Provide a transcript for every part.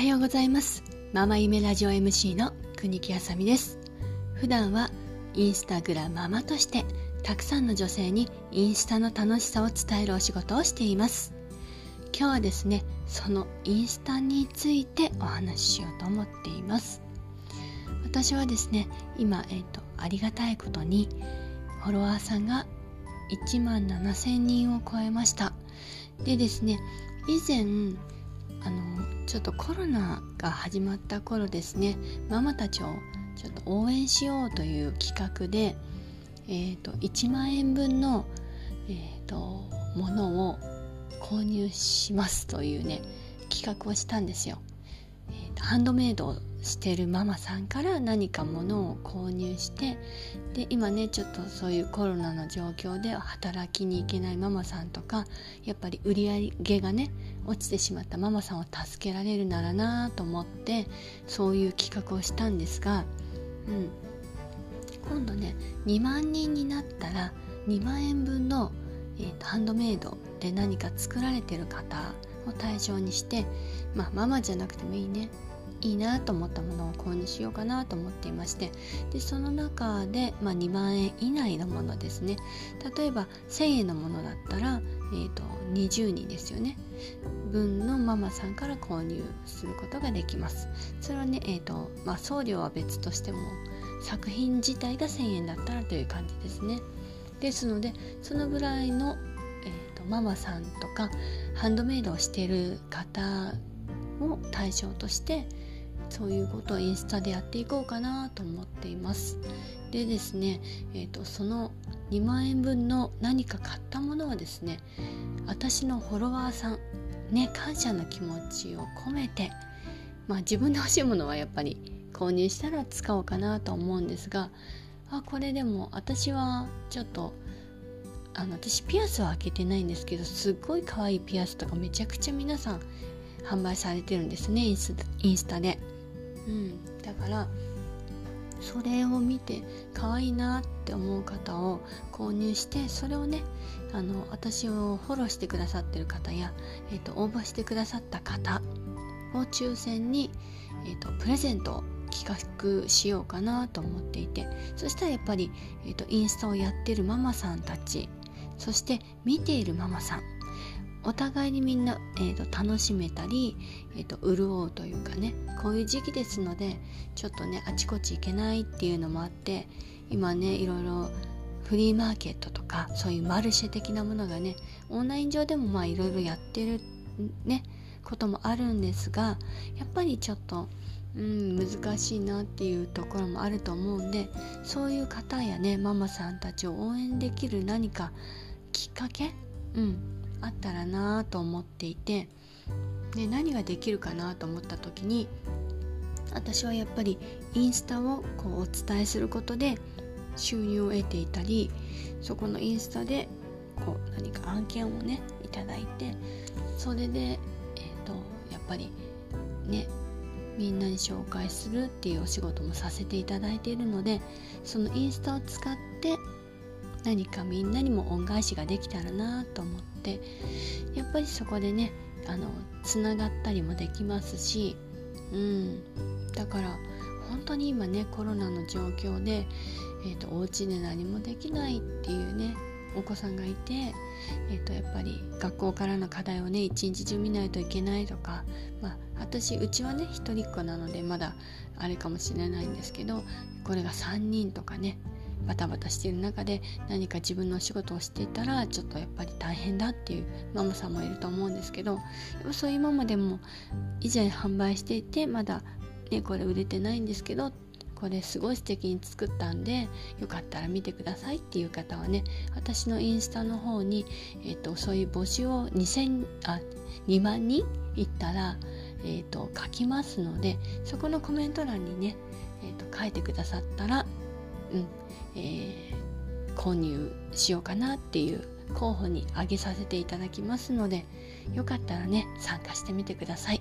はようございます。ママ夢ラジオ MC の国木あさみです。普段はインスタグラママとしてたくさんの女性にインスタの楽しさを伝えるお仕事をしています。今日はですねそのインスタについてお話ししようと思っています。私はですね今、えーと、ありがたいことにフォロワーさんが1万7000人を超えました。でですね以前あのちょっとコロナが始まった頃ですねママたちをちょっと応援しようという企画で、えーと、1万円分の、えーと、ものを購入しますというね企画をしたんですよ。えーとハンドメイドしてるママさんから何か物を購入してで今ねちょっとそういうコロナの状況で働きに行けないママさんとかやっぱり売り上げがね落ちてしまったママさんを助けられるならなと思ってそういう企画をしたんですが、うん、今度ね2万人になったら2万円分の、えーと、ハンドメイドで何か作られてる方を対象にしてまあママじゃなくてもいいね。いいなと思ったものを購入しようかなと思っていましてでその中で、まあ、2万円以内のものですね。例えば1000円のものだったら、えーと、20人ですよね。分のママさんから購入することができます。それはね、えーとまあ、送料は別としても作品自体が1000円だったらという感じですね。ですのでそのぐらいの、えーとママさんとかハンドメイドをしてる方を対象としてそういうことをインスタでやっていこうかなと思っています。でですね、えーと、その2万円分の何か買ったものはですね私のフォロワーさんね感謝の気持ちを込めてまあ自分で欲しいものはやっぱり購入したら使おうかなと思うんですがあこれでも私はちょっとあの私ピアスは開けてないんですけどすっごい可愛いピアスとかめちゃくちゃ皆さん販売されてるんですねインスタで。うん、だからそれを見て可愛いなって思う方を購入してそれをねあの私をフォローしてくださってる方や、えーと、応募してくださった方を抽選に、えーと、プレゼントを企画しようかなと思っていてそしたらやっぱり、えーとインスタをやってるママさんたちそして見ているママさんお互いにみんな、えーと、楽しめたり、えーと、潤うというかねこういう時期ですのでちょっとねあちこち行けないっていうのもあって今ねいろいろフリーマーケットとかそういうマルシェ的なものがねオンライン上でもまあいろいろやってるねこともあるんですがやっぱりちょっとうん難しいなっていうところもあると思うんでそういう方やねママさんたちを応援できる何かきっかけうんあったらなと思っていてで何ができるかなと思った時に私はやっぱりインスタをこうお伝えすることで収入を得ていたりそこのインスタでこう何か案件をねいただいてそれで、えーと、やっぱりねみんなに紹介するっていうお仕事もさせていただいているのでそのインスタを使って何かみんなにも恩返しができたらなと思ってやっぱりそこでねあのつながったりもできますし、うん、だから本当に今ねコロナの状況で、えーと、お家で何もできないっていうねお子さんがいて、えーと、やっぱり学校からの課題をね一日中見ないといけないとか、まあ、私うちはね一人っ子なのでまだあれかもしれないんですけどこれが3人とかねバタバタしている中で何か自分のお仕事をしていたらちょっとやっぱり大変だっていうママさんもいると思うんですけどそういうママでも以前販売していてまだ、ね、これ売れてないんですけどこれすごい素敵に作ったんでよかったら見てくださいっていう方はね私のインスタの方に、えーと、そういう募集を2000あ2万人いったら、えーと、書きますのでそこのコメント欄にね、えーと書いてくださったらうん。えー、購入しようかなっていう候補に挙げさせていただきますのでよかったらね参加してみてください。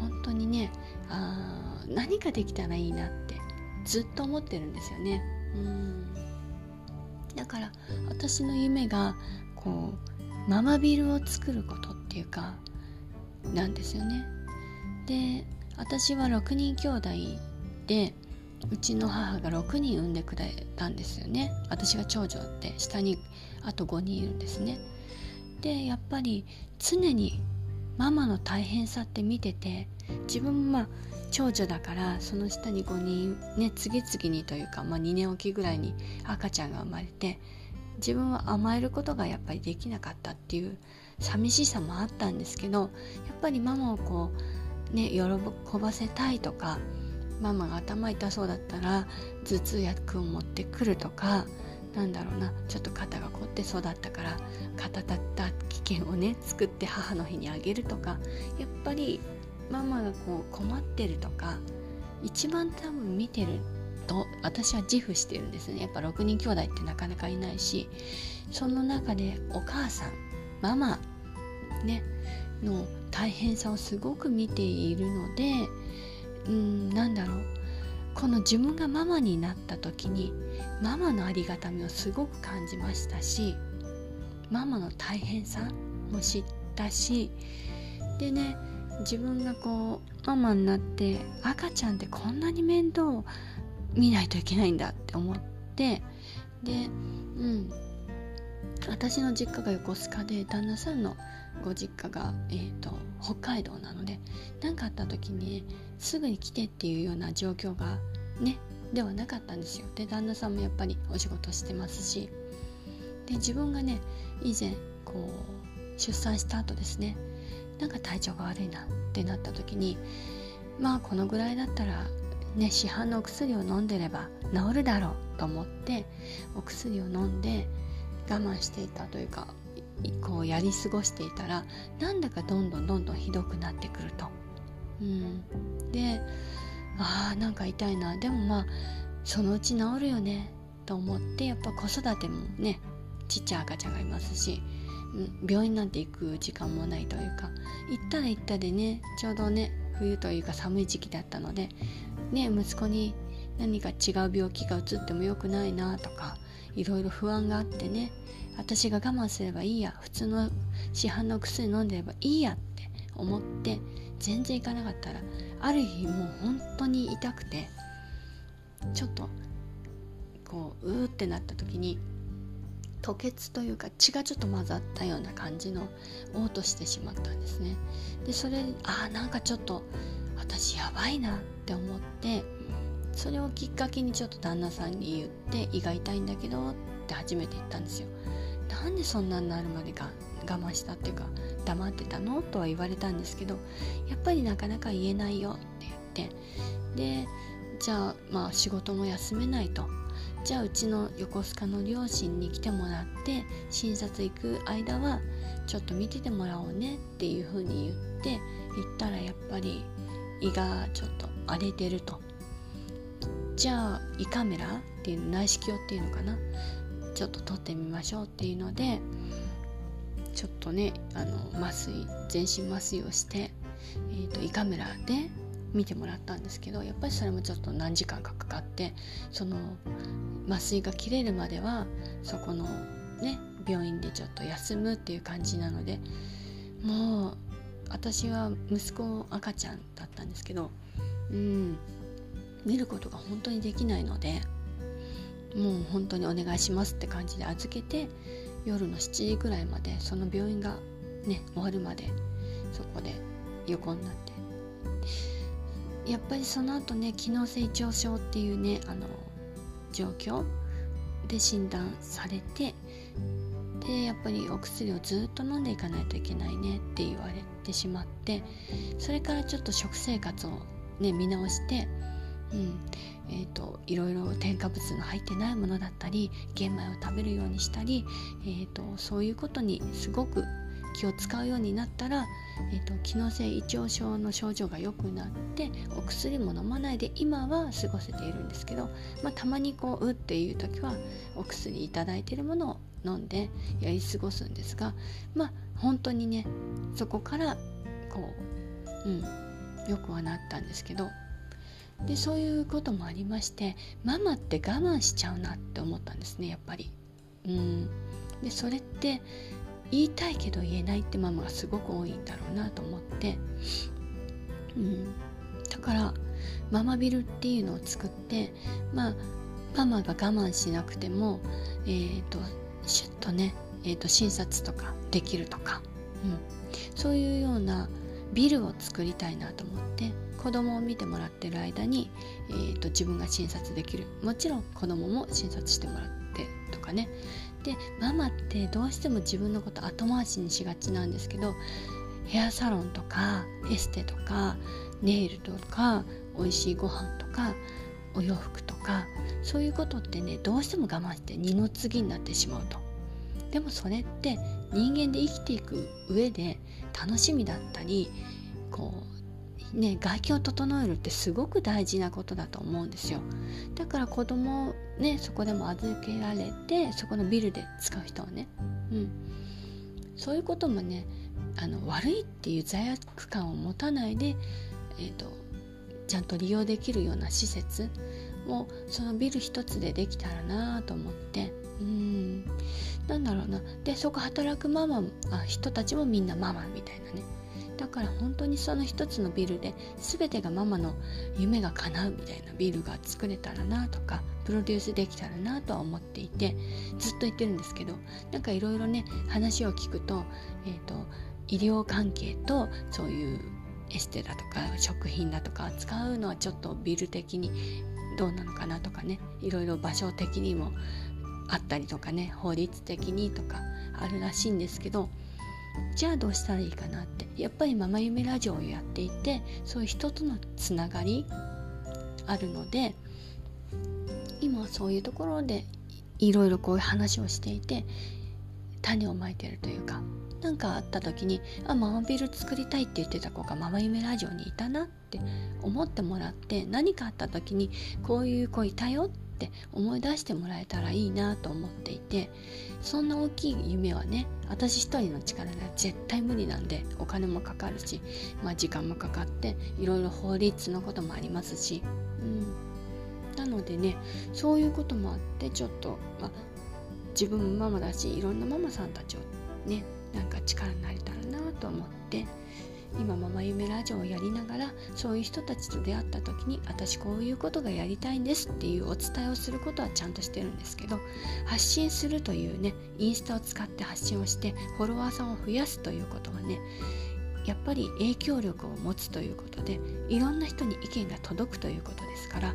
本当にねあ何かできたらいいなってずっと思ってるんですよね。うん。だから私の夢がこうママビルを作ることっていうかなんですよね。で私は6人兄弟でうちの母が6人産んでくれたんですよね。私が長女って下にあと5人いるんですね。でやっぱり常にママの大変さって見てて自分もまあ長女だからその下に5人ね次々にというか、まあ、2年おきぐらいに赤ちゃんが生まれて自分は甘えることがやっぱりできなかったっていう寂しさもあったんですけどやっぱりママをこうね喜ばせたいとかママが頭痛そうだったら頭痛薬を持ってくるとかなんだろうなちょっと肩が凝ってそうだったから肩たった危険をね作って母の日にあげるとかやっぱりママがこう困ってるとか一番多分見てると私は自負してるんですね。やっぱ6人兄弟ってなかなかいないしその中でお母さんママねの大変さをすごく見ているのでうんなんだろう。この自分がママになった時にママのありがたみをすごく感じましたしママの大変さも知ったしでね自分がこうママになって赤ちゃんってこんなに面倒を見ないといけないんだって思ってでうん私の実家が横須賀で旦那さんのご実家が、えーと、北海道なので何かあった時に、すぐに来てっていうような状況がねではなかったんですよ。で旦那さんもやっぱりお仕事してますしで自分がね以前こう出産した後ですねなんか体調が悪いなってなった時にまあこのぐらいだったらね市販のお薬を飲んでれば治るだろうと思ってお薬を飲んで我慢していたというかこうやり過ごしていたらなんだかどんどんどんどんひどくなってくると。うん、であーなんか痛いな。でもまあそのうち治るよね。と思ってやっぱ子育てもねちっちゃい赤ちゃんがいますし、うん、病院なんて行く時間もないというか行ったら行ったでねちょうどね冬というか寒い時期だったのでね息子に何か違う病気がうつってもよくないなとかいろいろ不安があってね。私が我慢すればいいや。普通の市販の薬飲んでればいいやって思って全然行かなかったらある日もう本当に痛くてちょっとこううーってなった時に吐血というか血がちょっと混ざったような感じの嘔吐してしまったんですね。でそれあなんかちょっと私やばいなって思ってそれをきっかけにちょっと旦那さんに言って胃が痛いんだけどって初めて言ったんですよ。なんでそんなになるまでが我慢したっていうか黙ってたの？とは言われたんですけどやっぱりなかなか言えないよって言って。でじゃあまあ仕事も休めないと。じゃあうちの横須賀の両親に来てもらって診察行く間はちょっと見ててもらおうねっていうふうに言って行ったらやっぱり胃がちょっと荒れてると。じゃあ胃カメラっていう内視鏡っていうのかな？ちょっと撮ってみましょうっていうのでちょっとねあの麻酔全身麻酔をして、えーと、胃カメラで見てもらったんですけどやっぱりそれもちょっと何時間かかかってその麻酔が切れるまではそこのね病院でちょっと休むっていう感じなのでもう私は息子赤ちゃんだったんですけどうん。見ることが本当にできないのでもう本当にお願いしますって感じで預けて夜の7時ぐらいまでその病院がね終わるまでそこで横になって。やっぱりその後ね機能性胃腸症っていうねあの状況で診断されてでやっぱりお薬をずっと飲んでいかないといけないねって言われてしまってそれからちょっと食生活をね見直してうん。えーと、いろいろ添加物の入ってないものだったり玄米を食べるようにしたり、えーと、そういうことにすごく気を使うようになったら、えーと、機能性胃腸症の症状が良くなってお薬も飲まないで今は過ごせているんですけど、まあ、たまにこううっていう時はお薬頂いてるものを飲んでやり過ごすんですがまあ本当にねそこからこううんよくはなったんですけどでそういうこともありましてママって我慢しちゃうなって思ったんですねやっぱり。うん。でそれって言いたいけど言えないってママがすごく多いんだろうなと思って。うん、だからママビルっていうのを作ってまあママが我慢しなくてもえっ、ー、とシュッとね、えーと、診察とかできるとか、うん、そういうようなビルを作りたいなと思って。子供を見てもらってる間に、えーと、自分が診察できる。もちろん子供も診察してもらってとかね。でママってどうしても自分のこと後回しにしがちなんですけどヘアサロンとかエステとかネイルとか美味しいご飯とかお洋服とかそういうことってねどうしても我慢して二の次になってしまうと。でもそれって人間で生きていく上で楽しみだったりこうね外見を整えるってすごく大事なことだと思うんですよ。だから子供をねそこでも預けられてそこのビルで使う人はね。うん。そういうこともねあの悪いっていう罪悪感を持たないで、えーと、ちゃんと利用できるような施設もそのビル一つでできたらなと思って。うん。なんだろうな。でそこ働くママあ人たちもみんなママみたいなね。だから本当にその一つのビルで全てがママの夢が叶うみたいなビルが作れたらなとかプロデュースできたらなとは思っていてずっと言ってるんですけどなんかいろいろね話を聞くと,、えーと医療関係とそういうエステだとか食品だとか使うのはちょっとビル的にどうなのかなとかねいろいろ場所的にもあったりとかね法律的にとかあるらしいんですけどじゃあどうしたらいいかなって。やっぱりママ夢ラジオをやっていてそういう人とのつながりあるので今そういうところでいろいろこういう話をしていて種をまいてるというか何かあった時にあママビル作りたいって言ってた子がママ夢ラジオにいたなって思ってもらって何かあった時にこういう子いたよってって思い出してもらえたらいいなと思っていてそんな大きい夢はね私一人の力では絶対無理なんでお金もかかるし、まあ、時間もかかっていろいろ法律のこともありますし、うん、なのでねそういうこともあってちょっと、まあ、自分もママだしいろんなママさんたちをねなんか力になれたらなと思って今ママ夢ラジオをやりながらそういう人たちと出会った時に私こういうことがやりたいんですっていうお伝えをすることはちゃんとしてるんですけど発信するというねインスタを使って発信をしてフォロワーさんを増やすということはねやっぱり影響力を持つということでいろんな人に意見が届くということですから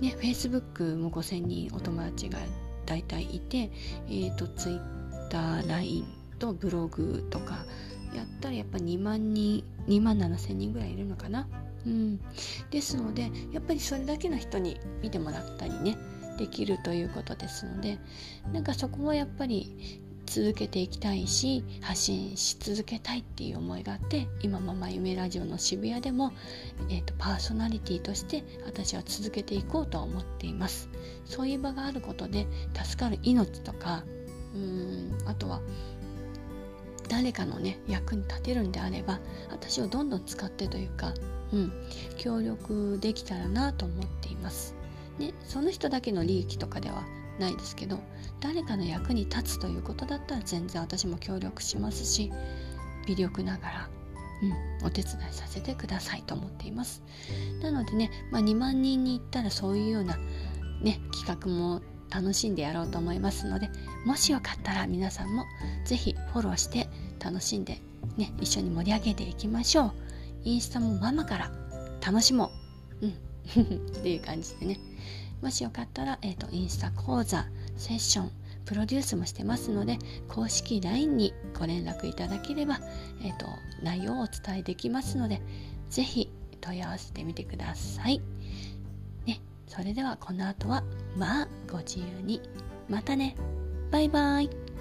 ね Facebook も5000人お友達が大体いてえっ、ー、と TwitterLINE とブログとかやったらやっぱ2万人2万7千人ぐらいいるのかな？うん。ですのでやっぱりそれだけの人に見てもらったりねできるということですのでなんかそこはやっぱり続けていきたいし発信し続けたいっていう思いがあって今ママ夢ラジオの渋谷でも、えーと、パーソナリティとして私は続けていこうとは思っています。そういう場があることで助かる命とかうんあとは誰かのね役に立てるんであれば私をどんどん使ってというか、うん、協力できたらなと思っています。ね、その人だけの利益とかではないですけど誰かの役に立つということだったら全然私も協力しますし微力ながら、うん、お手伝いさせてくださいと思っていますなのでね、まあ、2万人に行ったらそういうようなね企画も楽しんでやろうと思いますのでもしよかったら皆さんも是非フォローして楽しんでね一緒に盛り上げていきましょう。インスタもママから楽しもう。うん。っていう感じでね。もしよかったら、えーと、インスタ講座セッションプロデュースもしてますので公式 LINE にご連絡いただければ、えーと、内容をお伝えできますので是非問い合わせてみてください。ね、それではこの後はまあご自由に。またね。バイバイ。